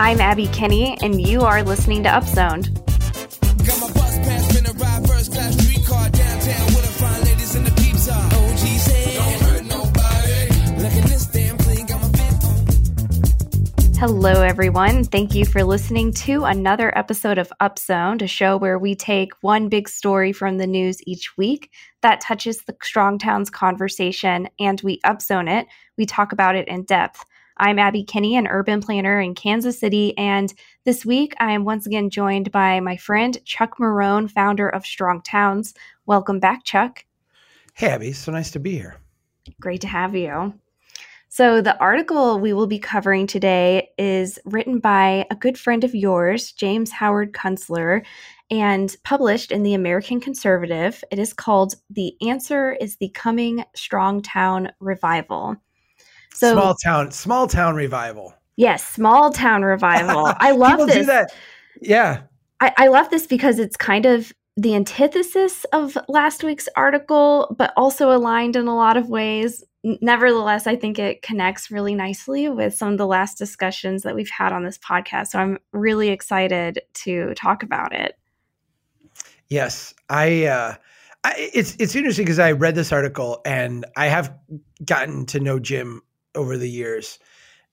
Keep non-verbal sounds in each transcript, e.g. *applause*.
I'm Abby Kinney, and you are listening to Upzoned. Got my bus pass, finna ride first class streetcar downtown with the fine ladies and the peeps are. OG's head. Don't hurt nobody. Look at this damn clean, got my fit Hello, everyone. Thank you for listening to another episode of Upzoned, a show where we take one big story from the news each week that touches the Strong Towns conversation and we upzone it. We talk about it in depth. I'm Abby Kinney, an urban planner in Kansas City, and this week I am once again joined by my friend Chuck Marohn, founder of Strong Towns. Welcome back, Chuck. Hey, Abby. So nice to be here. Great to have you. So, the article we will be covering today is written by a good friend of yours, James Howard Kunstler, and published in the American Conservative. It is called The Answer is the Coming Strong Town Revival. So small town, small town revival. Yes, small town revival. *laughs* I love this. that. Yeah. I, I love this because it's kind of the antithesis of last week's article, but also aligned in a lot of ways. Nevertheless, I think it connects really nicely with some of the last discussions that we've had on this podcast. So I'm really excited to talk about it. Yes, I. Uh, I it's it's interesting because I read this article and I have gotten to know Jim over the years.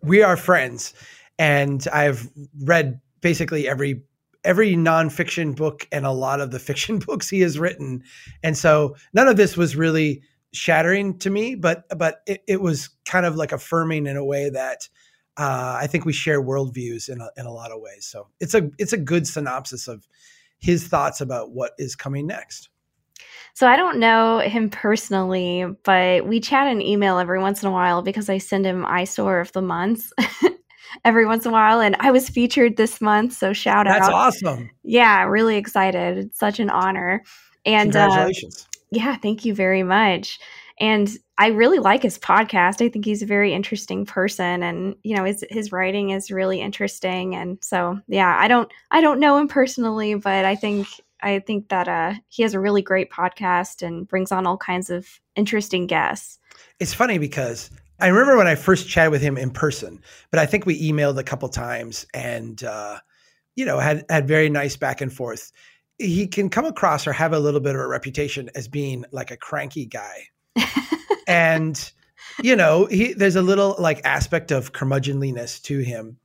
We are friends, and I've read basically every every nonfiction book and a lot of the *laughs* fiction books he has written, and so none of this was really shattering to me, but but it, it was kind of like affirming in a way that uh, I think we share worldviews in a, in a lot of ways. So it's a it's a good synopsis of his thoughts about what is coming next. So I don't know him personally, but we chat and email every once in a while because I send him eyesore of the month *laughs* every once in a while. And I was featured this month. So shout That's out. That's awesome. Yeah, really excited. It's such an honor. And uh, congratulations. Uh, yeah, thank you very much. And I really like his podcast. I think he's a very interesting person and you know his his writing is really interesting and so yeah, I don't I don't know him personally, but I think I think that uh, he has a really great podcast and brings on all kinds of interesting guests. It's funny because I remember when I first chatted with him in person, but I think we emailed a couple times and uh, you know had had very nice back and forth. He can come across or have a little bit of a reputation as being like a cranky guy, *laughs* and you know he there's a little like aspect of curmudgeonliness to him.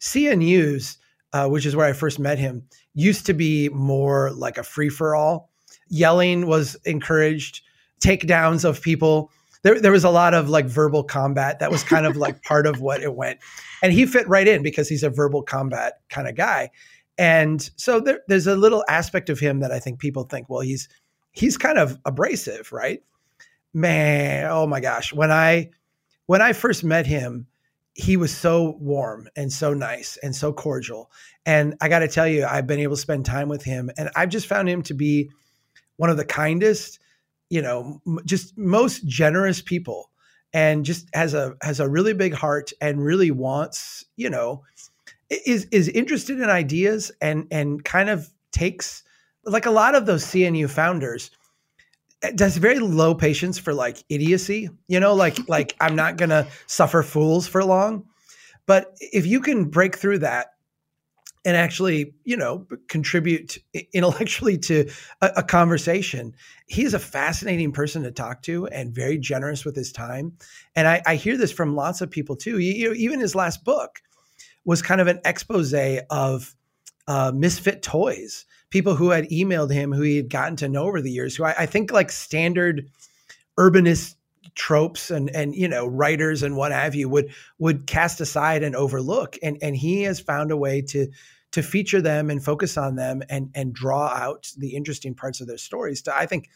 CNU's uh, which is where I first met him, used to be more like a free for all. Yelling was encouraged, takedowns of people. There, there was a lot of like verbal combat. That was kind of *laughs* like part of what it went. And he fit right in because he's a verbal combat kind of guy. And so there, there's a little aspect of him that I think people think, well, he's he's kind of abrasive, right? Man, oh my gosh. When I when I first met him, he was so warm and so nice and so cordial. And I got to tell you, I've been able to spend time with him, and I've just found him to be one of the kindest, you know, just most generous people, and just has a has a really big heart and really wants, you know, is is interested in ideas and and kind of takes like a lot of those CNU founders does very low patience for like idiocy you know like *laughs* like i'm not gonna suffer fools for long. But if you can break through that and actually you know contribute intellectually to a, a, conversation he's a fascinating person to talk to and very generous with his time. And i, I hear this from lots of people too. You, you know even his last book was kind of an expose of uh, misfit toys people who had emailed him who he had gotten to know over the years, who I, I think like standard urbanist tropes and and you know writers and what have you would would cast aside and overlook and and he has found a way to to feature them and focus on them and and draw out the interesting parts of their stories to I think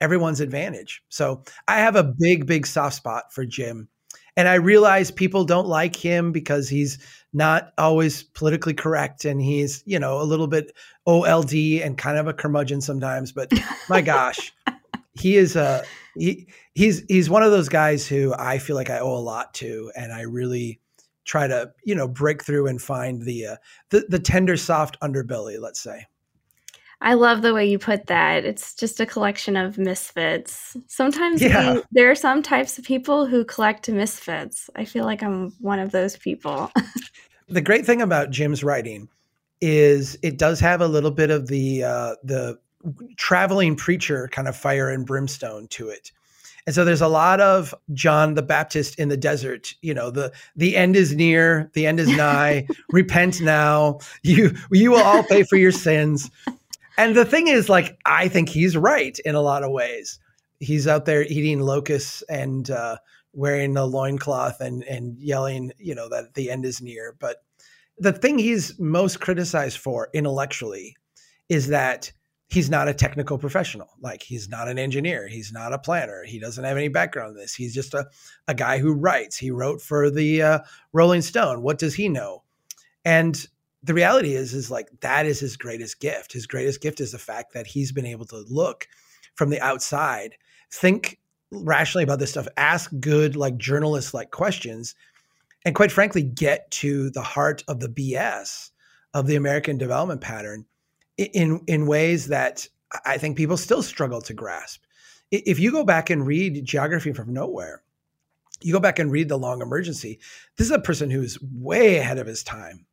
everyone's advantage. So I have a big big soft spot for Jim and I realize people don't like him because he's not always politically correct and he's, you know, a little bit OLD and kind of a curmudgeon sometimes. But my *laughs* gosh, he is a he he's he's one of those guys who I feel like I owe a lot to, and I really try to you know break through and find the uh, the the tender soft underbelly, let's say. I love the way you put that. It's just a collection of misfits. Sometimes yeah. we, there are some types of people who collect misfits. I feel like I'm one of those people. *laughs* The great thing about Jim's writing is it does have a little bit of the uh, the traveling preacher kind of fire and brimstone to it. And so there's a lot of John the Baptist in the desert. You know, the the end is near, the end is nigh. *laughs* Repent now. You you will all pay for your sins. And the thing is, like, I think he's right in a lot of ways. He's out there eating locusts and uh, wearing a loincloth and and yelling, you know, that the end is near. But the thing he's most criticized for intellectually is that he's not a technical professional. Like he's not an engineer. He's not a planner. He doesn't have any background in this. He's just a, a guy who writes. He wrote for the uh, Rolling Stone. What does he know? And the reality is, is like that is his greatest gift. His greatest gift is the fact that he's been able to look from the outside, think rationally about this stuff, ask good, like journalist like questions, and quite frankly, get to the heart of the BS of the American development pattern in in ways that I think people still struggle to grasp. If you go back and read Geography from Nowhere, you go back and read The Long Emergency. This is a person who's way ahead of his time.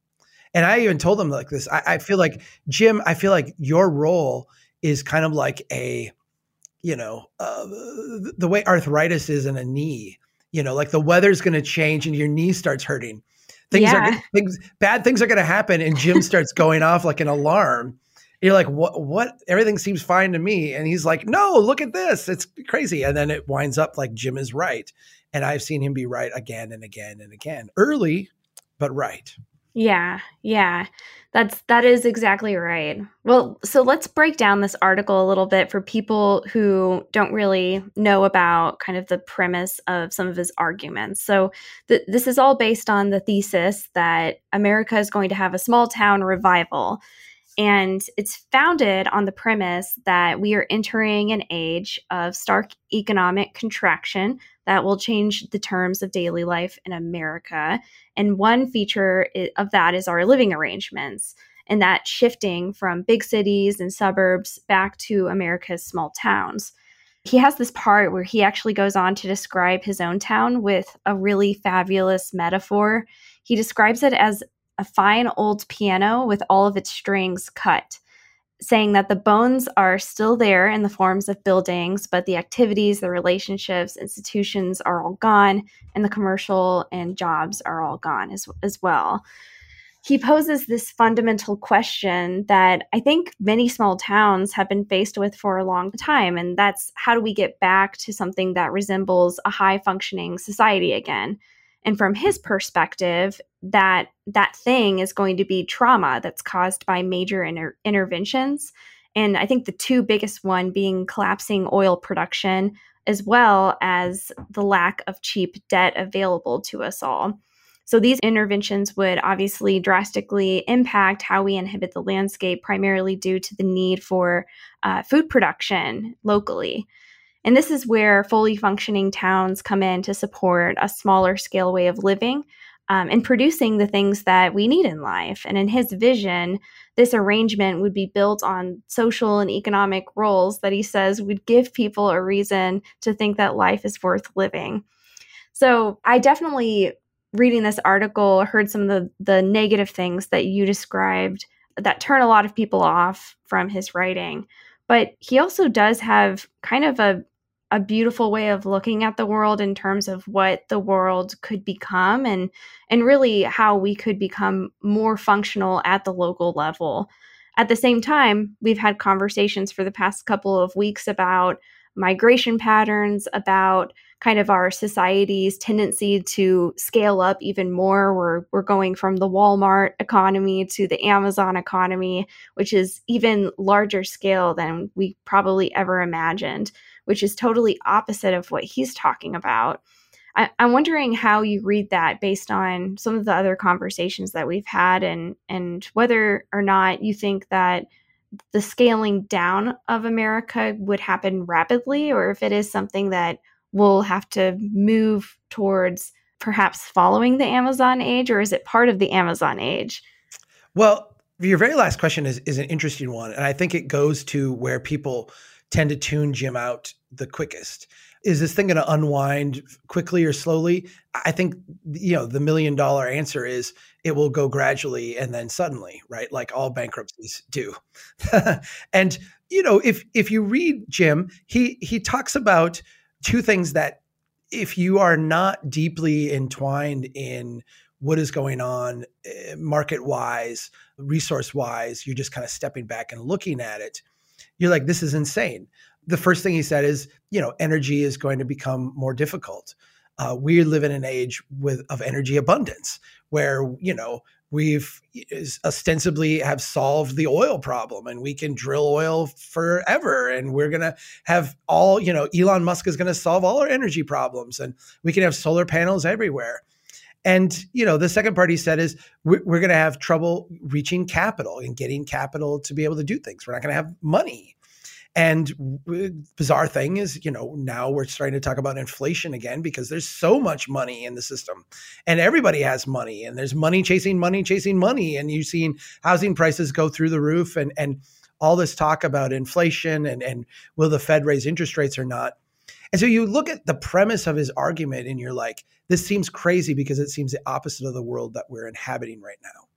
And I even told him like this. I, I feel like Jim. I feel like your role is kind of like a, you know, uh, the way arthritis is in a knee. You know, like the weather's going to change and your knee starts hurting. Things yeah. are things bad things are going to happen, and Jim starts going off like an alarm you're like, what? What? Everything seems fine to me. And he's like, no, look at this. It's crazy. And then it winds up like Jim is right. And I've seen him be right again and again and again. Early, but right. Yeah, yeah. That's that is exactly right. Well, so let's break down this article a little bit for people who don't really know about kind of the premise of some of his arguments. So th- this is all based on the thesis that America is going to have a small town revival. And it's founded on the premise that we are entering an age of stark economic contraction that will change the terms of daily life in America. And one feature of that is our living arrangements, and that shifting from big cities and suburbs back to America's small towns. He has this part where he actually goes on to describe his own town with a really fabulous metaphor. He describes it as a fine old piano with all of its strings cut, saying that the bones are still there in the forms of buildings, but the activities, the relationships, institutions are all gone, and the commercial and jobs are all gone as, as well. He poses this fundamental question that I think many small towns have been faced with for a long time, and that's how do we get back to something that resembles a high functioning society again? And from his perspective that that thing is going to be trauma that's caused by major inter- interventions. And i think the two biggest one being collapsing oil production as well as the lack of cheap debt available to us all. So these interventions would obviously drastically impact how we inhibit the landscape primarily due to the need for uh, food production locally and this is where fully functioning towns come in to support a smaller scale way of living um, and producing the things that we need in life. And in his vision, this arrangement would be built on social and economic roles that he says would give people a reason to think that life is worth living. So I definitely, reading this article, heard some of the, the negative things that you described that turn a lot of people off from his writing. But he also does have kind of a a beautiful way of looking at the world in terms of what the world could become and and really how we could become more functional at the local level. At the same time, we've had conversations for the past couple of weeks about migration patterns, about kind of our society's tendency to scale up even more. We're, we're going from the Walmart economy to the Amazon economy, which is even larger scale than we probably ever imagined which is totally opposite of what he's talking about. I, am wondering how you read that based on some of the other conversations that we've had and and whether or not you think that the scaling down of America would happen rapidly or if it is something that we'll have to move towards perhaps following the Amazon age or is it part of the Amazon age? Well, your very last question is is an interesting one and I think it goes to where people tend to tune Jim out the quickest. is this thing going to unwind quickly or slowly? I think you know the million dollar answer is it will go gradually and then suddenly, right? Like all bankruptcies do. *laughs* and you know, if if you read Jim, he he talks about two things that if you are not deeply entwined in what is going on eh, market wise, resource wise, you're just kind of stepping back and looking at it. You're like, this is insane the first thing he said is, you know, energy is going to become more difficult. Uh, we live in an age with of energy abundance where you know we've ostensibly have solved the oil problem and we can drill oil forever and we're going to have all you know Elon Musk is going to solve all our energy problems and we can have solar panels everywhere. And you know the second part he said is we're, we're going to have trouble reaching capital and getting capital to be able to do things. We're not going to have money and bizarre thing is, you know, now we're starting to talk about inflation again because there's so much money in the system and everybody has money and there's money chasing money chasing money. And you've seen housing prices go through the roof and, and all this talk about inflation and, and will the Fed raise interest rates or not. And so you look at the premise of his argument and you're like, this seems crazy because it seems the opposite of the world that we're inhabiting right now.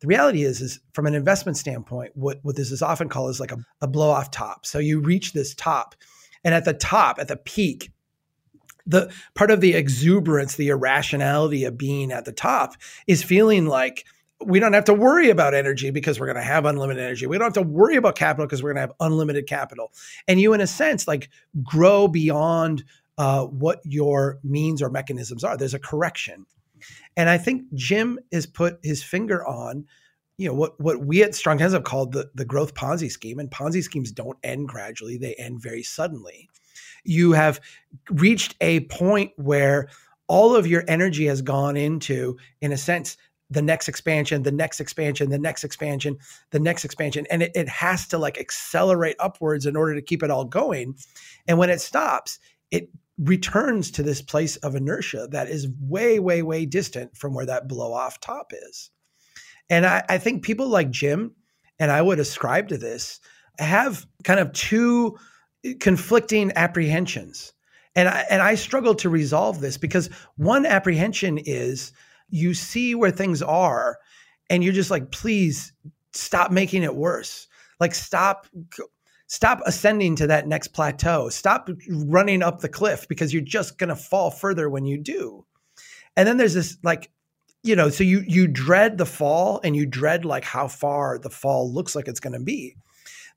The reality is, is from an investment standpoint, what, what this is often called is like a, a blow off top. So you reach this top, and at the top, at the peak, the part of the exuberance, the irrationality of being at the top is feeling like we don't have to worry about energy because we're going to have unlimited energy. We don't have to worry about capital because we're going to have unlimited capital. And you, in a sense, like grow beyond uh, what your means or mechanisms are. There's a correction. And I think Jim has put his finger on, you know, what what we at Strong Towns have called the the growth Ponzi scheme. And Ponzi schemes don't end gradually; they end very suddenly. You have reached a point where all of your energy has gone into, in a sense, the next expansion, the next expansion, the next expansion, the next expansion. And it, it has to like accelerate upwards in order to keep it all going. And when it stops, it returns to this place of inertia that is way, way, way distant from where that blow off top is. And I, I, think people like Jim, and I would ascribe to this, have kind of two conflicting apprehensions. And I, and I struggle to resolve this because one apprehension is you see where things are and you're just like, please stop making it worse. Like, stop stop ascending to that next plateau. Stop running up the cliff because you're just going to fall further when you do. And then there's this like you know, so you you dread the fall and you dread like how far the fall looks like it's going to be.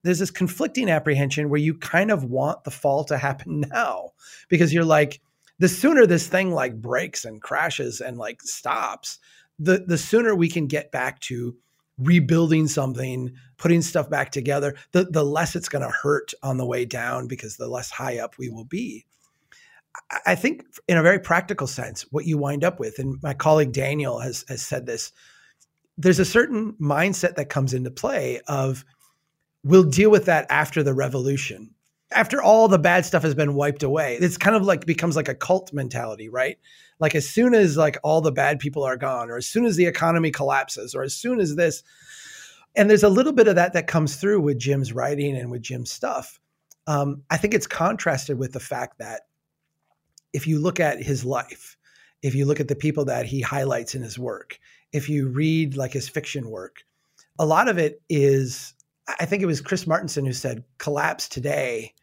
There's this conflicting apprehension where you kind of want the fall to happen *laughs* now because you're like the sooner this thing like breaks and crashes and like stops, the the sooner we can get back to rebuilding something, putting stuff back together, the, the less it's going to hurt on the way down because the less high up we will be. I think, in a very practical sense, what you wind up with, and my colleague Daniel has, has said this, there's a certain mindset that comes into play of we'll deal with that after the revolution. After all the bad stuff has been wiped away, it's kind of like becomes like a cult mentality, right? Like as soon as like all the bad people are gone or as soon as the economy collapses or as soon as this and there's a little bit of that that comes through with jim's writing and with jim's stuff um, i think it's contrasted with the fact that if you look at his life if you look at the people that he highlights in his work if you read like his fiction work a lot of it is i think it was chris martenson who said collapse today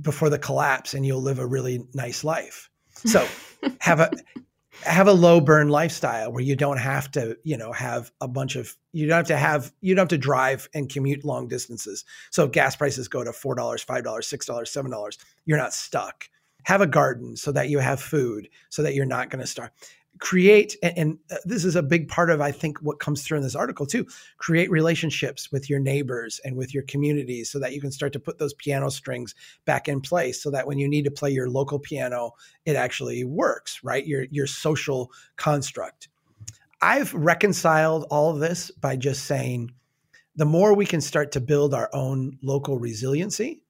before the collapse and you'll live a really nice life so *laughs* have a have a low burn lifestyle where you don't have to, you know, have a bunch of you don't have to have you don't have to drive and commute long distances. So if gas prices go to four dollars, five dollars, six dollars, seven dollars, you're not stuck. Have a garden so that you have food, so that you're not going to starve create and, uh, this is a big part of i think what comes through in this article too create relationships with your neighbors and with your communities so that you can start to put those piano strings back in place so that when you need to play your local piano it actually works right? Your your social construct. I've reconciled all of this by just saying the more we can start to build our own local resiliency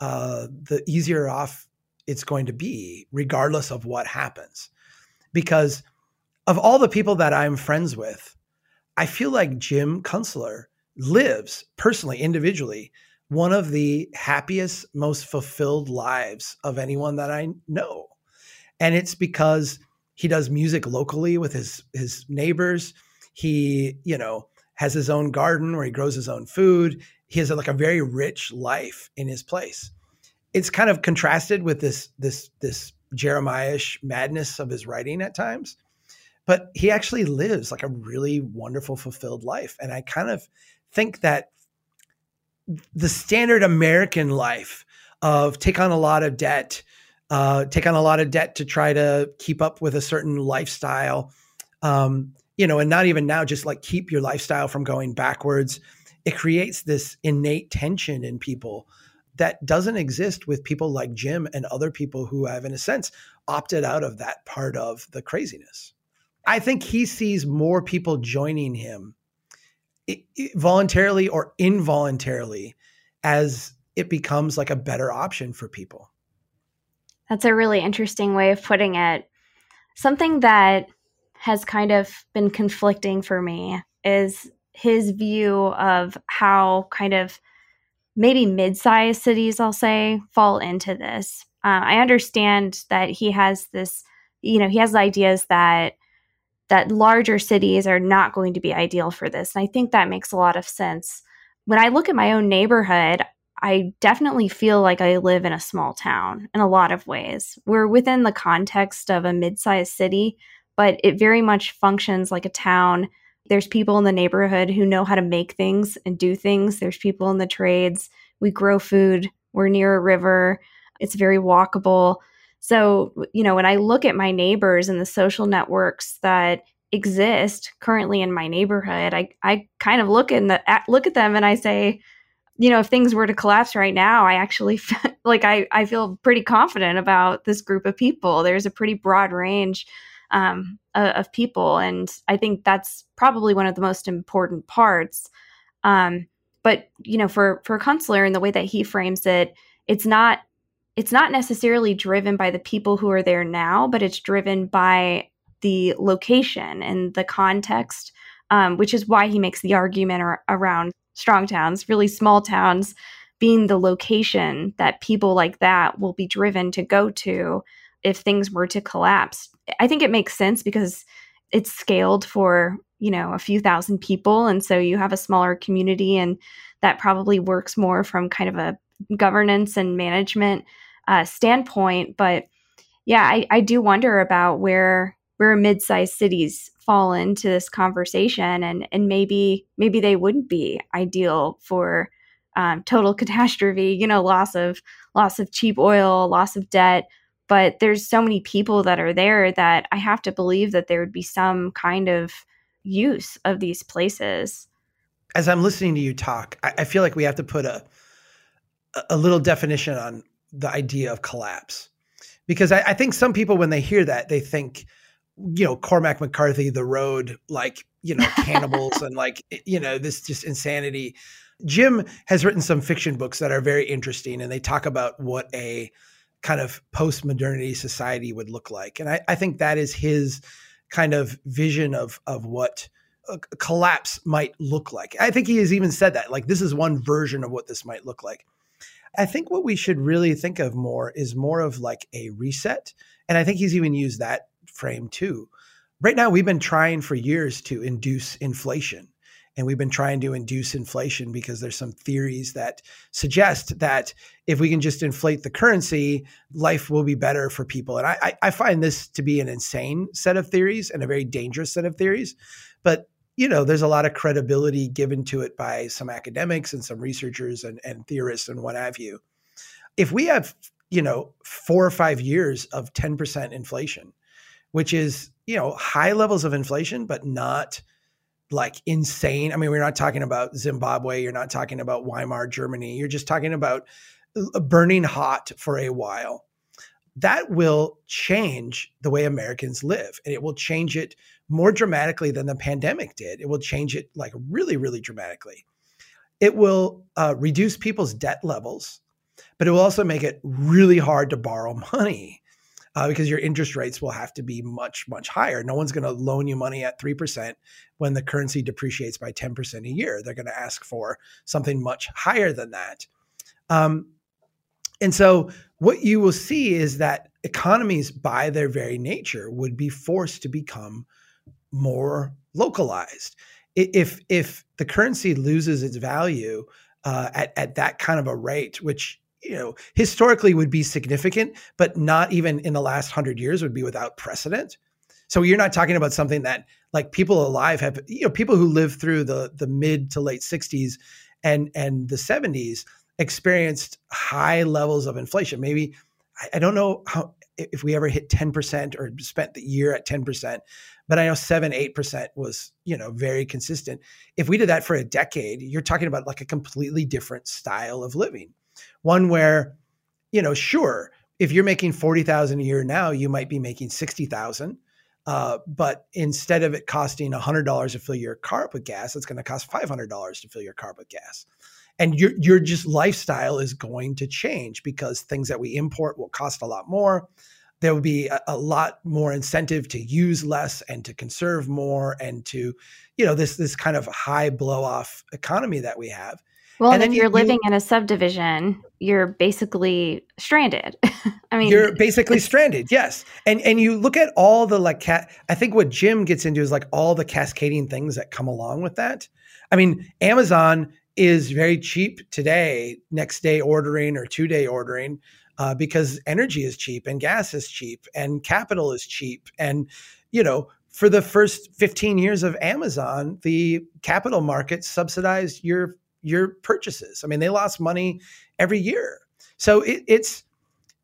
uh, the easier off it's going to be regardless of what happens. Because of all the people that I'm friends with, I feel like Jim Kunstler lives personally, individually, one of the happiest, most fulfilled lives of anyone that I know. And it's because he does music locally with his his neighbors. He, you know, has his own garden where he grows his own food. He has like a very rich life in his place. It's kind of contrasted with this this this Jeremiah-ish madness of his writing at times. But he actually lives like a really wonderful, fulfilled life. And I kind of think that the standard American life of take on a lot of debt, uh, take on a lot of debt to try to keep up with a certain lifestyle, um, you know, and not even now, just like keep your lifestyle from going backwards. It creates this innate tension in people that doesn't exist with people like Jim and other people who have, in a sense, opted out of that part of the craziness. I think he sees more people joining him voluntarily or involuntarily as it becomes like a better option for people. That's a really interesting way of putting it. Something that has kind of been conflicting for me is his view of how kind of maybe mid-sized cities i'll say fall into this uh, i understand that he has this you know he has ideas that that larger cities are not going to be ideal for this and i think that makes a lot of sense when i look at my own neighborhood i definitely feel like i live in a small town in a lot of ways we're within the context of a mid-sized city but it very much functions like a town there's people in the neighborhood who know how to make things and do things. There's people in the trades. We grow food. We're near a river. It's very walkable. So, you know, when I look at my neighbors and the social networks that exist currently in my neighborhood, I, I kind of look in the at, look at them and I say, you know, if things were to collapse right now, I actually *laughs* like I, I feel pretty confident about this group of people. There's a pretty broad range um, uh, of people. And I think that's probably one of the most important parts. Um, but you know, for for Kunstler and the way that he frames it, it's not it's not necessarily driven by the people who are there now, but it's driven by the location and the context, um, which is why he makes the argument ar- around strong towns, really small towns, being the location that people like that will be driven to go to if things were to collapse. I think it makes sense because it's scaled for, you know, a few thousand people. And so you have a smaller community, and that probably works more from kind of a governance and management uh, standpoint. But yeah, I, I do wonder about where where mid-sized cities fall into this conversation and and maybe maybe they wouldn't be ideal for um, total *laughs* catastrophe you know loss of loss of cheap oil loss of debt but there's so many people that are there that I have to believe that there would be some kind of use of these places. As I'm listening to you talk, I, I feel like we have to put a a little definition on the idea of collapse, because I, I think some people when they hear that they think, you know, Cormac McCarthy, The Road, like you know, cannibals and like you know this just insanity. Jim has written some fiction books that are very interesting, and they talk about what a kind of post modernity society would look like. And I, I, think that is his kind of vision of of what collapse might look like. I think he has even said that like this is one version of what this might look like. I think what we should really think of more is more of like a reset. And I think he's even used that frame too. Right now, we've been trying for years to induce inflation and we've been trying to induce inflation because there's some theories that suggest that if we can just inflate the currency, life will be better for people. And I, I find this to be an insane set of theories and a very dangerous set of theories. But you know, there's a lot of credibility given to it by some academics and some researchers and, and theorists and what have you. If we have, you know, four or five years of 10% inflation, which is, you know, high levels of inflation, but not like insane. I mean, we're not talking about Zimbabwe, you're not talking about Weimar Germany, you're just talking about uh, burning hot for a while. That will change the way Americans live and it will change it more dramatically than the pandemic did. It will change it like really, really dramatically. It will uh, reduce people's debt levels, but it will also make it really hard to borrow *laughs* money uh, because your interest rates will have to be much, much higher. No one's going to loan you money at 3% when the currency depreciates by 10% a year. They're going to ask for something much higher than that. Um, and so what you will see is that economies, by their very nature, would be forced to become more localized. If if the currency loses its value uh, at at that kind of a rate, which you know historically would be significant, but not even in the last hundred years would be without precedent. So you're not talking about something that like people alive have, you know, people who lived through the the mid to late 60s and and the 70s experienced high levels of inflation. Maybe I, I don't know how if we ever hit 10% or spent the year at 10%, but I know 7 8% was, you know, very consistent. If we did that for a decade, you're talking about like a completely different style of living. One where, you know, sure, if you're making 40,000 a year now, you might be making 60,000. Uh, but instead of it costing $100 to fill your car up with gas, it's going to cost $500 to fill your car up with gas. And your, your just lifestyle is going to change because things that we import will cost a lot more. There will be a, a lot more incentive to use less and to conserve more and to, you know, this this kind of high blow off economy that we have. Well, and, and if you're you, living in a subdivision, you're basically stranded. *laughs* I mean, you're basically stranded. Yes, and and you look at all the like cat. I think what Jim gets into is like all the cascading things that come along with that. I mean, Amazon is very cheap today, next day ordering or two day ordering, uh, because energy is cheap and gas is cheap and capital is cheap and you know for the first 15 years of Amazon, the capital markets subsidized your your purchases. I mean, they lost money every year. So it, it's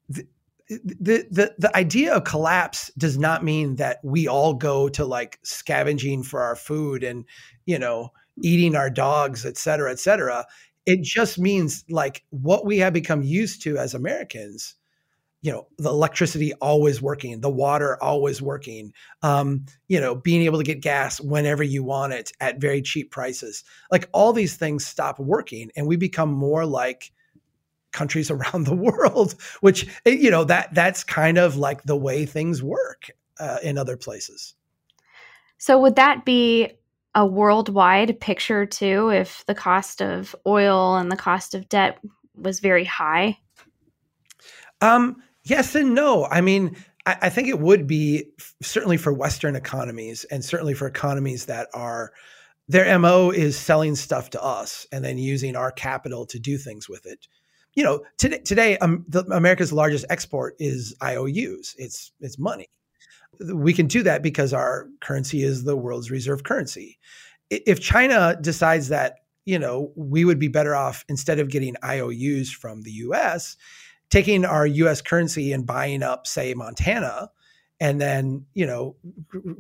the, the the the idea of collapse does not mean that we all go to like scavenging for our food and you know eating our dogs, et cetera, et cetera. It just means like what we have become used to as Americans you know the electricity always working the water always working um, you know being able to get gas whenever you want it at very cheap prices. Like all these things stop working and we become more like countries *laughs* around the world which eh, you know that that's kind of like the way things work uh, in other places. So would that be a worldwide picture too if the cost of oil and the cost of debt was very high um Yes and no. I mean, I, I think it would be certainly for Western economies and certainly for economies that are their MO is selling stuff to us and then using our capital to do things with it. You know, today, today um, the, America's largest export is IOUs. It's it's money. We can do that because our currency is the world's reserve currency. If China decides that you know we would be better off instead of getting IOUs from the U.S taking our US currency and buying up, say, Montana, and then you know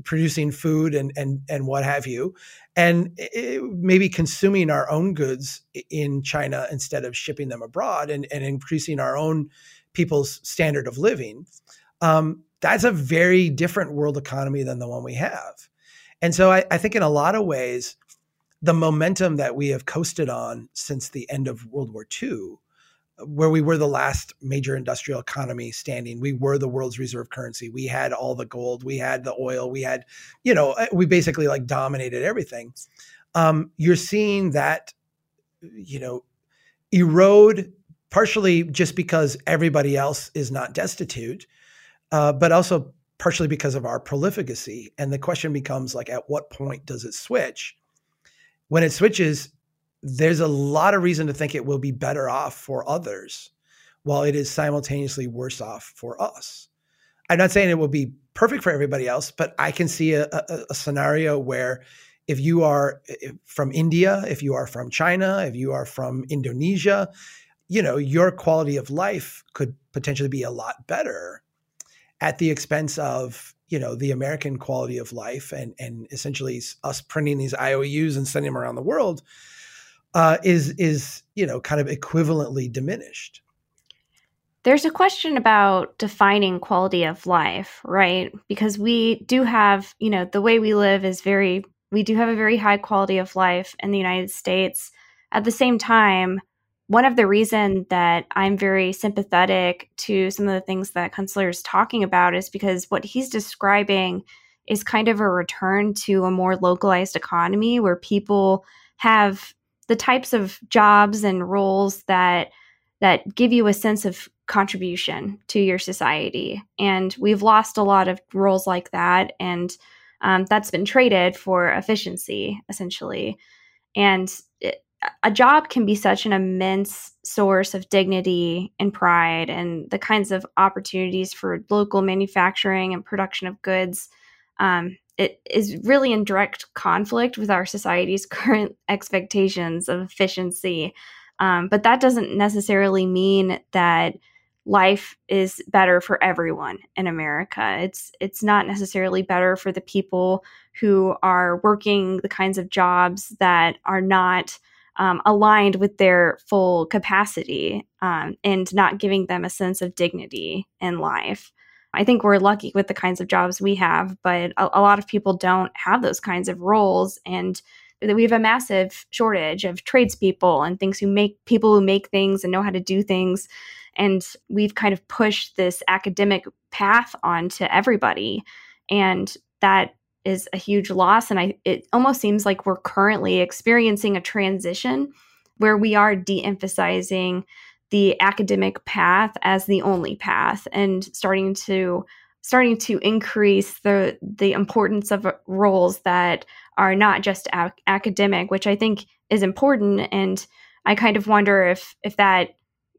producing food and and and what have you and it, maybe consuming our own goods in china instead of shipping them abroad and, and increasing our own people's standard of living um, that's a very different world economy than the one we have and so I, I think in a lot of ways the momentum that we have coasted on since the end of world war ii where we were the last major industrial economy standing. We were the world's reserve currency. We had all the gold, we had the oil, we had, you know, eh, we basically like dominated everything. Um, you're seeing that, you know, erode partially just because everybody else is not destitute, uh, but also partially because of our prolificacy. And the question becomes like, at what point does it switch? When it switches, there's a lot of reason to think it will be better off for others while it is simultaneously worse off for us. I'm not saying it will be perfect for everybody else, but I can see a, a, a scenario where if you are from India, if you are from China, if you are from Indonesia, you know, your quality of life could potentially be a lot better at the expense of you know the American quality of life and and essentially us printing these IOUs and sending them around the world uh, is is you know kind of equivalently diminished. There's a question about defining quality of life, right? Because we do have, you know, the way we live is very, we do have a very high quality of life in the United States. At the same time, one of the reasons that I'm very sympathetic to some of the things that Kunstler is talking about is because what he's describing is kind of a return to a more localized economy where people have the types of jobs and roles that that give you a sense of contribution to your society. And we've lost a lot of roles like that. And um, that's been traded for efficiency, essentially. And it, a job can be such an immense source of dignity and pride, and the kinds of opportunities for local manufacturing and production of goods. Um, it is really in direct conflict with our society's *laughs* current expectations of efficiency. Um, but that doesn't necessarily mean that life is better for everyone in America. It's it's not necessarily better for the people who are working the kinds of jobs that are not um, aligned with their full capacity um, and not giving them a sense of dignity in life. I think we're lucky with the kinds of jobs we have, but a, a lot of people don't have those kinds of roles and we have a massive shortage of tradespeople and things who make people who make things and know how to do things and we've kind of pushed this academic path onto everybody and that is a huge loss and i it almost seems like we're currently experiencing a transition where we are de-emphasizing the academic path as the only path and starting to starting to increase the the importance of roles that are not just ac- academic which i think is important and i kind of wonder if if that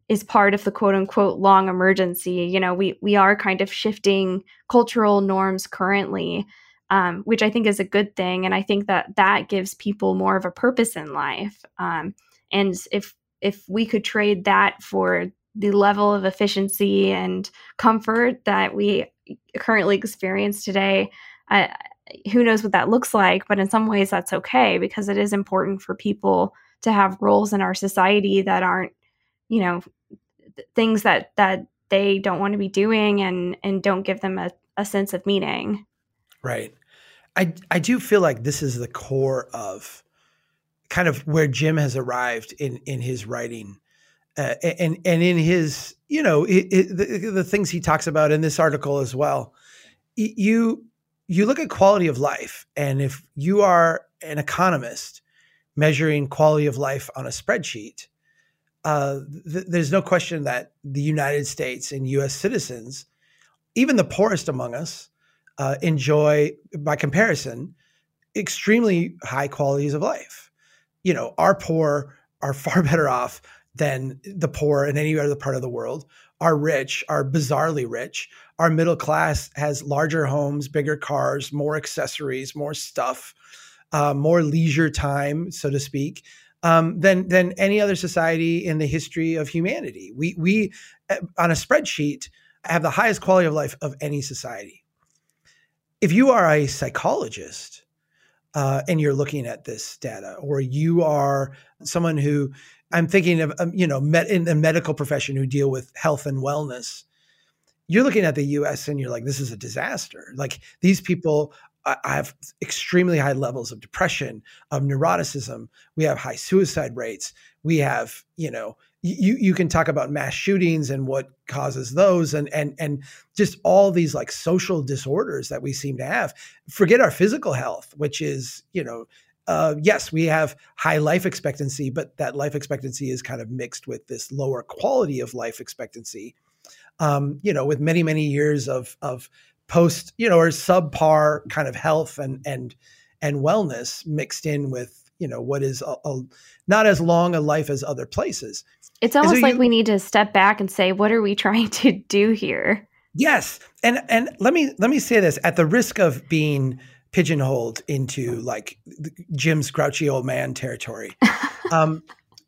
is part of the quote unquote long emergency. You know, we we are kind of shifting cultural norms currently, um, which I think is a good thing, and I think that that gives people more of a purpose in life. Um, and if if we could trade that for the level of efficiency and comfort that we currently experience today, who knows what that looks like? But in some ways, that's okay because it is important for people to have roles in our society that aren't you know things that that they don't want to be doing and and don't give them a, a sense of meaning right i i do feel like this is the core of kind of where jim has arrived in in his writing uh, and and in his you know it, it, the, the things he talks about in this article as well you you look at quality of life and if you are an economist measuring quality of life on a spreadsheet uh, th- there's no question that the United States and U.S. citizens, even the poorest among us, uh, enjoy, by comparison, extremely high qualities of life. You know, our poor are *laughs* far better off than the poor in any other part of the world. Our rich are bizarrely rich. Our middle class has larger homes, bigger cars, more accessories, more stuff, uh, more leisure time, so to speak um, than than any other society in the history of humanity. We we eh, on a spreadsheet have the highest quality of life of any society. If you are a psychologist uh, and you're looking at this data, or you are someone who I'm thinking of, um, you know, met, in the medical profession who deal with health and wellness, you're looking at the U.S. and you're like, this is a disaster. Like these people I have extremely high levels of depression, of neuroticism. We have high suicide rates. We have, you know, you you can talk about mass shootings and what causes those, and and and just all these like social disorders that we seem to have. Forget our physical health, which is, you know, uh, yes, we have high life expectancy, but that life expectancy is kind of mixed with this lower quality of life expectancy. Um, you know, with many many years of of post, you know, or subpar kind of health and and and wellness mixed in with you know what is a, a, not as long a life as other places. It's almost so like you, we need to step back and say, what are we *laughs* trying to do here? Yes, and and let me let me say this at the risk of being pigeonholed into like Jim's grouchy old man territory. *laughs* um,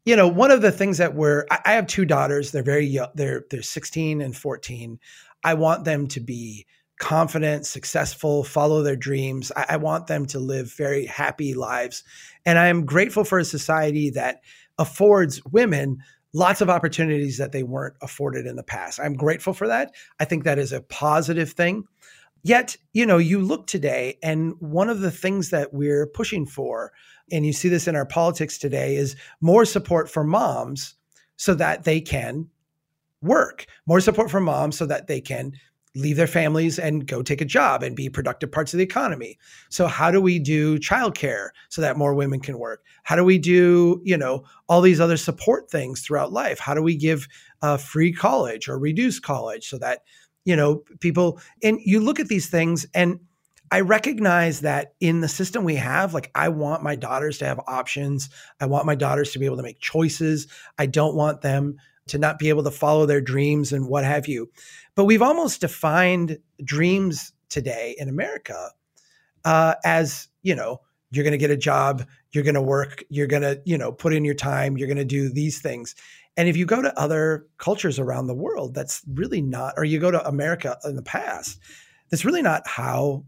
you know, one of the things that we're I, I have two daughters. They're very young. They're they're 16 and 14. I want them to be confident, successful, follow their dreams. I, I, want them to live very happy lives. And I am grateful for a society that affords women lots of opportunities that they weren't afforded in the past. I'm grateful for that. I think that is a positive thing. Yet, you know, you look today, and one of the things that we're pushing for, and you see this in our politics today, is more support for moms so that they can work, more support for moms so that they can leave their families and go take a job and be productive parts of the economy. So how do we do childcare so that more women can work? How do we do, you know, all these other support things throughout life? How do we give uh, free college or reduce college so that, you know, people and you look at these things and I recognize that in the system we have, like I want my daughters to have options. I want my daughters to be able to make choices. I don't want them to not be able to follow their dreams and what have you. But we've almost defined dreams today in America uh, as, you know, you're going to get a job, you're going to work, you're going to, you know, put in your time, you're going to do these things. And if you go to other cultures around the world, that's really not, or you go to America in the past, that's really not how,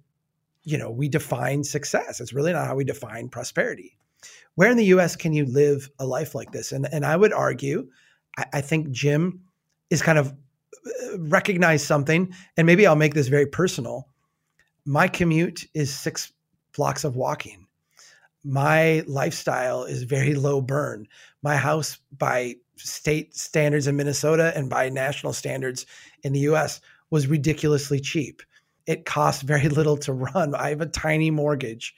you know, we define success. It's really not how we define prosperity. Where in the US can you live a life like this? And, and I would argue I, I think Jim is kind of uh, recognize something, and maybe I'll make this very personal. My commute is six blocks of walking. My lifestyle is very low burn. My house, by state standards in Minnesota and by national standards in the US, was ridiculously cheap. It costs very *laughs* little to run. I have a tiny mortgage.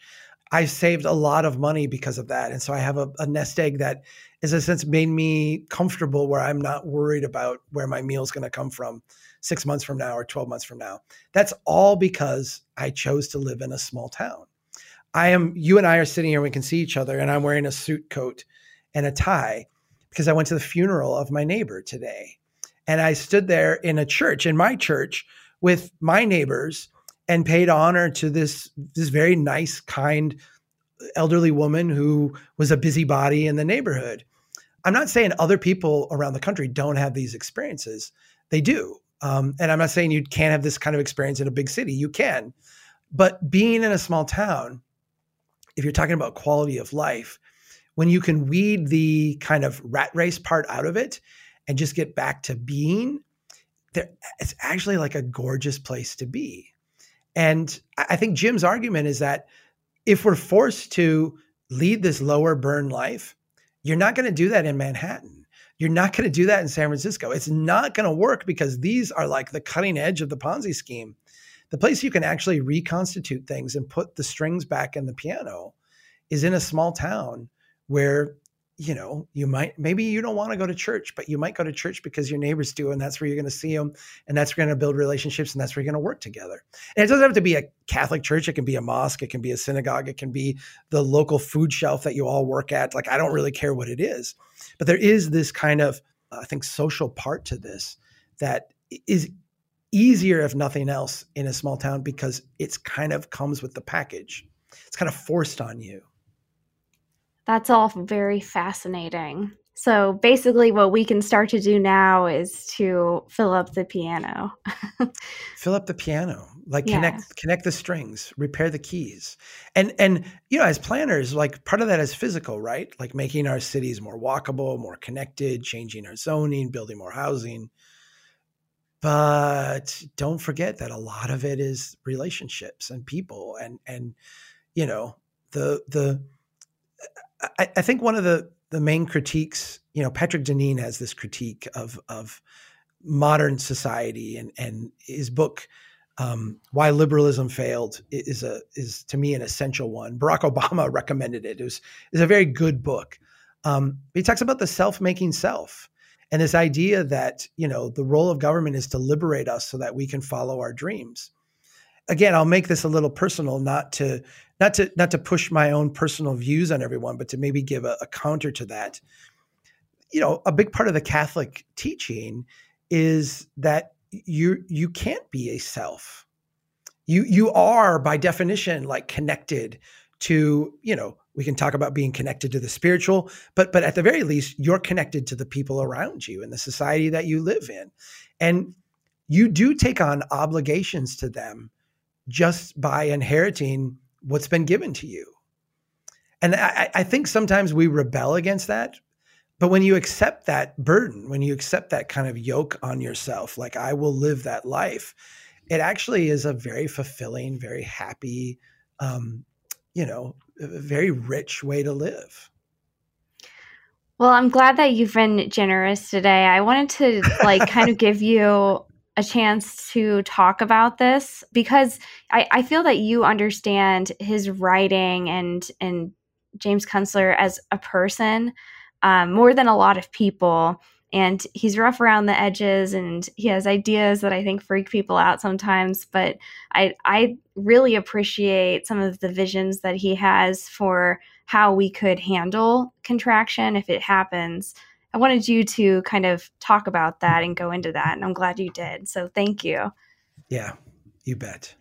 I saved a lot of money because of that. And so I have a, a nest egg that is a sense made me comfortable where I'm not worried about where my meal is going to come from six months from now or 12 months from now. That's all because I chose to live in a small town. I am, you and I are sitting here, we can see each other, and I'm wearing a suit coat and a tie because I went to the funeral of my neighbor today. And I stood there in a church, in my church, with my neighbors and paid honor to this this very nice, kind elderly woman who was a busybody in the neighborhood. I'm not saying other people around the country don't have these experiences. They do. Um, and I'm not saying you can't have this kind of experience in a big city. You can. But being in a small town, if you're talking about quality of life, when you can weed the kind of rat race part out of it and just get back to being, there, it's actually like a gorgeous place to be. And I think Jim's argument is that if we're forced to lead this lower burn life, you're not going to do that in Manhattan. You're not going to do that in San Francisco. It's not going to work because these are like the cutting edge of the Ponzi scheme. The place you can actually reconstitute things and put the strings back in the piano is in a small town where you know, you might maybe you don't want to go to church, but you might go to church because your neighbors do, and that's where you're going to see them, and that's where you're going to build relationships, and that's where you're going to work together. And it doesn't have to be a Catholic church; it can be a mosque, it can be a synagogue, it can be the local food shelf that you all work at. Like I don't really care what it is, but there is this kind of I think social part to this that is easier, if nothing else, in a small town because it's kind of comes with the package. It's kind of forced on you. That's all very fascinating. So basically, what we can start to do now is to fill up the piano. *laughs* fill up the piano, like yeah. connect connect the strings, repair the keys, and and you know, as planners, like part of that is physical, right? Like making our cities more walkable, more connected, changing our zoning, building more housing. But don't forget that a lot of it is relationships and people, and and you know the the I, I think one of the the main critiques, you know, Patrick Deneen has this critique of of modern society, and and his book, um, "Why Liberalism Failed," is a is to me an essential one. Barack Obama *laughs* recommended it. It was is a very good book. Um, he talks about the self making self and this idea that you know the role of government is to liberate us so that we can follow our dreams again, I'll make this a little personal, not to not to not to push my own personal views on everyone, but to maybe give a, a counter to that. You know, a big part of the Catholic teaching is that you you can't be a self. You you are by definition like connected to, you know, we can talk about being connected to the spiritual, but but at the very least, you're connected to the people around you and the society that you live in. And you do take on obligations to them just by inheriting what's been given to you. And I, I, think sometimes we rebel against that. But when you accept that burden, when you accept that kind of yoke on yourself, like I will live that life, it actually is a very fulfilling, very happy, um, you know, very rich way to live. Well, I'm glad that you've been generous today. I wanted to like kind of give you a chance to talk about this because I, I feel that you understand his writing and and James Kunstler as a person um, more than a lot of people. And he's rough around the edges and he has ideas that I think freak people out sometimes. But I, I really appreciate some of the visions that he has for how we could handle contraction if it happens. I wanted you to kind of talk about that and go into that. And I'm glad you did. So thank you. Yeah, you bet.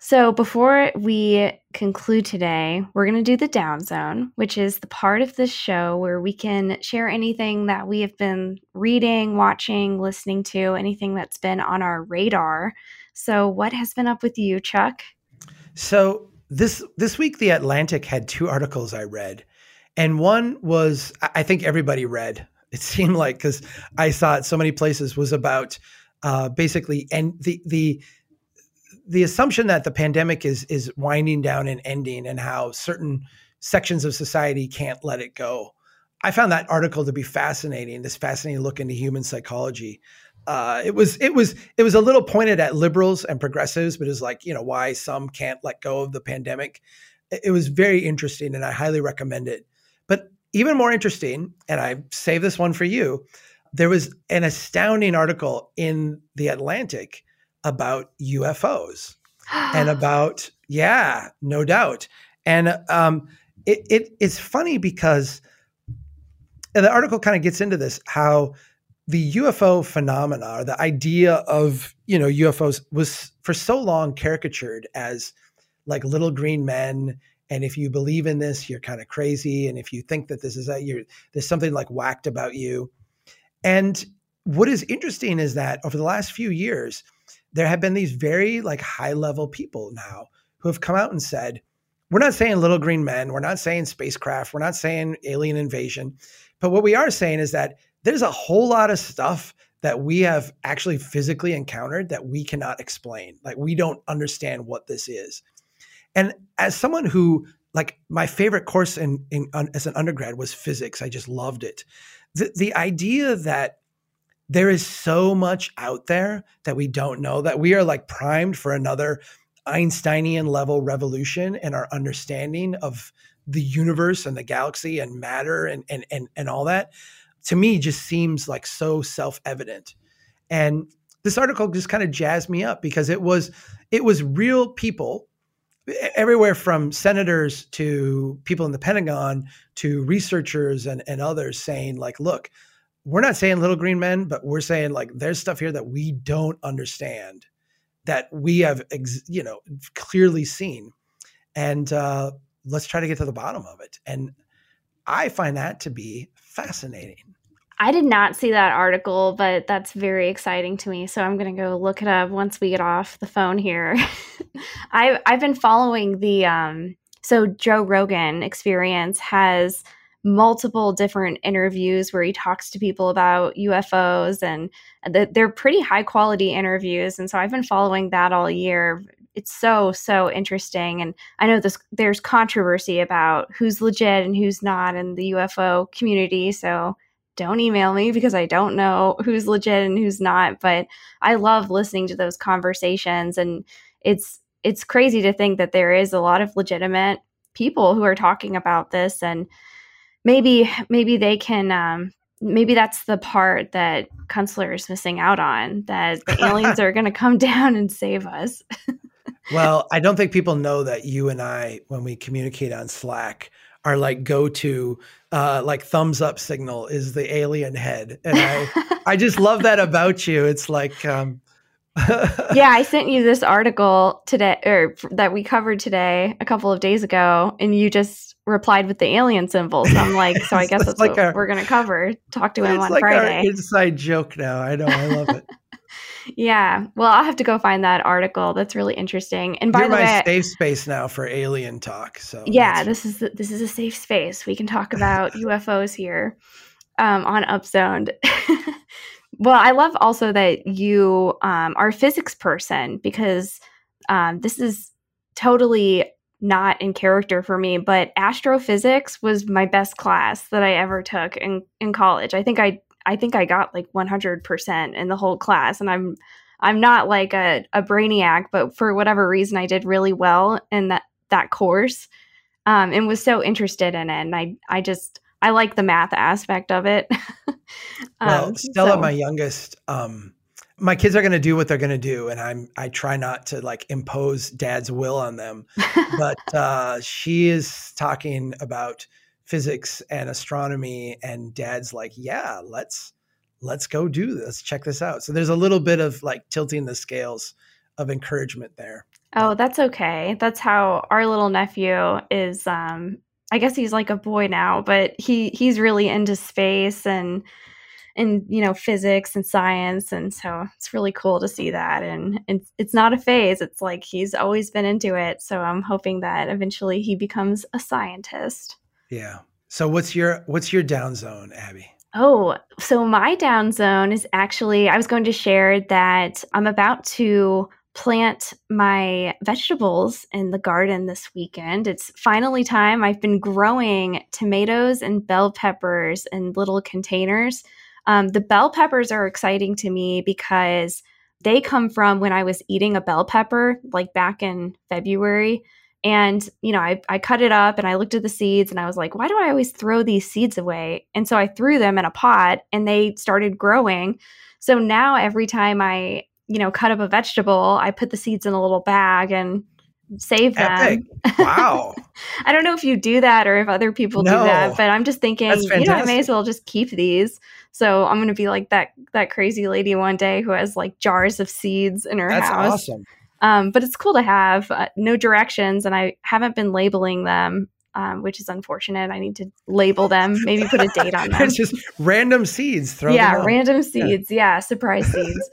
So, before we conclude today, we're going to do the down zone, which is the part of this show where we can share anything that we have been reading, watching, listening to, anything that's been on our radar. So, what has been up with you, Chuck? So, this this week the Atlantic had two articles I read. And one was I think everybody read. It *laughs* seemed like cuz I saw it so many places was about uh, basically and the the the assumption that the pandemic is is winding down and ending and how certain sections of society can't let it go. I found that article to be fascinating. This fascinating look into human psychology. Uh, it was it was it was a little pointed at liberals and progressives, but it's like you know why some can't let go of the pandemic. It was very interesting, and I highly recommend it. Even more interesting, and I save this one for you. There was an astounding article in the Atlantic about UFOs *gasps* and about yeah, no doubt. And um, it, it it's funny because and the article kind of gets into this how the UFO phenomena or the idea of you know UFOs was for so long caricatured as like little green men and if you believe in this you're kind of crazy and if you think that this is a you're there's something like whacked about you and what is interesting is that over the last few years there have been these very like high level people now who have come out and said, we're not saying little green men, we're not saying spacecraft, we're not saying alien invasion, but what we are saying is that there's a whole lot of stuff that we have actually physically encountered that we cannot explain. Like we don't understand what this is. And as someone who like my favorite course in, in as an undergrad was physics, I just loved it. The the idea that there is so much out there that we don't know that we are like primed for another Einsteinian level revolution in our understanding of the universe and the galaxy and matter and and and, and all that to me just seems like so self-evident. And this article just kind of jazzed me up because it was it was real people everywhere from senators to people in the Pentagon to researchers and, and others saying like, look, we're not saying little green men, but we're saying like there's stuff here that we don't understand that we have, ex- you know, clearly seen. And uh, let's try to get to the bottom of it. And I find that to be fascinating. I did not see that article, but that's very exciting to me. So I'm going to go look it up once we get off the phone here. *laughs* I've I've been following the um so Joe Rogan experience has multiple different interviews where he talks to people about UFOs and they're pretty high quality interviews and so I've been following that all year it's so so interesting and I know this there's controversy about who's legit and who's not in the UFO community so don't email me because I don't know who's legit and who's not but I love listening to those conversations and it's it's crazy to think that there is a lot of legitimate people who are talking about this and maybe maybe they can um, maybe that's the part that Kunstler is missing out on that the aliens *laughs* are going to come down and save us. *laughs* well, I don't think people know that you and I, when we communicate on Slack, are like go to uh, like thumbs up signal is the alien head, and I *laughs* I just love that about you. It's like um, *laughs* yeah, I sent you this article today, or that we covered today, a couple of days ago, and you just replied with the alien symbol. So I'm like, so I *laughs* guess that's like what our, we're going to cover. Talk to him on like Friday. inside joke now. I know. I love it. Yeah. Well, I'll have to go find that article. That's really interesting. And by You're the my way, safe space now for alien talk. So yeah, this is this is a safe space. We can talk *laughs* about UFOs here um, on Upzoned. *laughs* Well, I love also that you um, are a physics person because um, this is totally not in character for me, but astrophysics was my best class that I ever took in, in college. I think I I think I got like 100% in the whole class and I'm I'm not like a, a brainiac, but for whatever reason, I did really well in that that course, um, and was so interested in it. And I I just I like the math aspect of it. *laughs* well, um, Stella, so. my youngest, um, my kids are going to do what they're going to do, and I'm I try not to like impose dad's will on them, *laughs* but uh, she is talking about physics and astronomy, and dad's like, yeah, let's let's go do this, check this out. So there's a little bit of like tilting the scales of encouragement there. Oh, that's okay. That's how our little nephew is um I guess he's like a boy now, but he he's really into space and and you know physics and science and so it's really cool to see that and, and it's not a phase it's like he's always been into it so i'm hoping that eventually he becomes a scientist yeah so what's your what's your down zone abby Oh, so my down zone is actually, I was going to share that I'm about to plant my vegetables in the garden this weekend. It's finally time. I've been growing tomatoes and bell peppers in little containers. Um, the bell peppers are exciting to me because they come from when I was eating a bell pepper, like back in February. And, you know, I, I cut it up and I looked at the seeds and I was like, why do I always throw these seeds away? And so I threw them in a pot and they started growing. So now every time I, you know, cut up a vegetable, I put the seeds in a little bag and save them. Wow. *laughs* I don't know if you do that or if other people no, do that, but I'm just thinking, you know, I may as well just keep these. So I'm going to be like that that crazy lady one day who has like jars of seeds in her That's house. awesome. Um, but it's cool to have uh, no directions, and I haven't been labeling them, um, which is unfortunate. I need to label them, maybe put a date on *laughs* them. it's just random seeds. Throw yeah, random seeds. Yeah, yeah surprise seeds.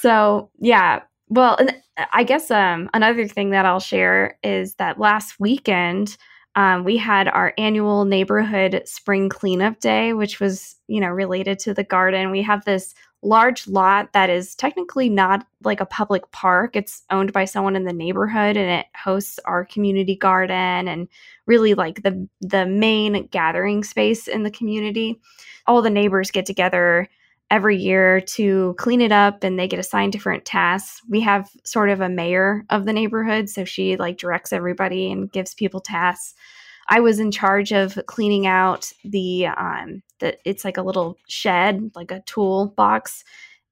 So yeah, well, and uh, I guess um, another thing that I'll share is that last weekend um, we had our annual neighborhood spring cleanup day, which was you know related to the garden. We have this large lot that is technically not like a public park. It's owned by someone in the neighborhood and it hosts our community garden and really like the the main gathering space in the community. All the neighbors get together every year to clean it up and they get assigned different tasks. We have sort of a mayor of the neighborhood, so she like directs everybody and gives people tasks. I was in charge of cleaning out the um the it's like a little shed, like a tool box.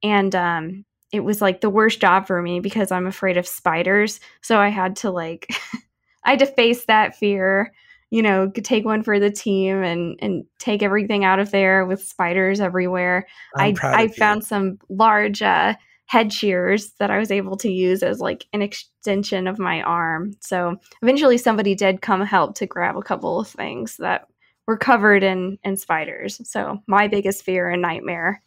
And um it was like the worst job for me because I'm afraid of spiders. So I had to like *laughs* I had to face that fear, you know, take one for the team and and take everything out of there with spiders everywhere. I'm I I found some large uh head shears that I was able to use as like an extension of my arm. So eventually somebody did come help to grab a couple of things that were covered in in spiders. So my biggest fear and nightmare.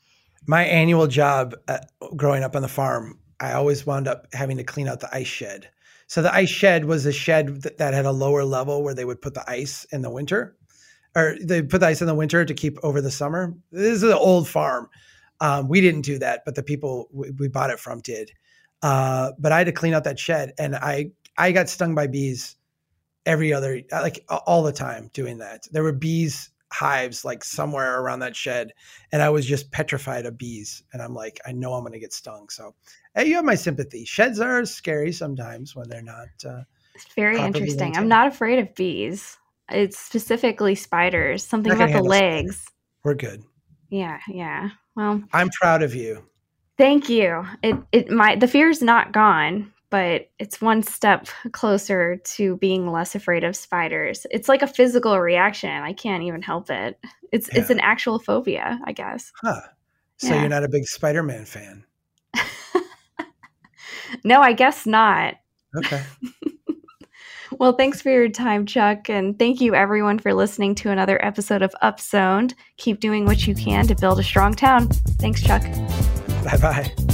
My annual job at, growing up on the farm, I always wound up having to clean out the ice shed. So the ice shed was a shed that, that had a lower level where they would put the ice in the winter, or they put the ice in the winter to keep over the summer. This is an old farm, um, we didn't do that, but the people we, we bought it from did. Uh, but I had to clean out that shed, and I I got stung by bees every other like all the time doing that. There were bees hives like somewhere around that shed, and I was just petrified of bees. And I'm like, I know I'm going to get stung. So, hey, you have my sympathy. Sheds are scary sometimes when they're not. Uh, it's very interesting. Maintained. I'm not afraid of bees. It's specifically spiders. Something about the legs. We're good. Yeah, yeah. Well, I'm proud of you. Thank you. It it my the fear's not gone, but it's one step closer to being less afraid of spiders. It's like a physical reaction. I can't even help it. It's yeah. it's an actual phobia, I guess. Huh. So yeah. you're not a big Spider-Man fan? *laughs* no, I guess not. Okay. *laughs* Well, thanks for your time, Chuck. And thank you, everyone, for listening to another episode of Upzoned. Keep doing what you can to build a strong town. Thanks, Chuck. Bye bye.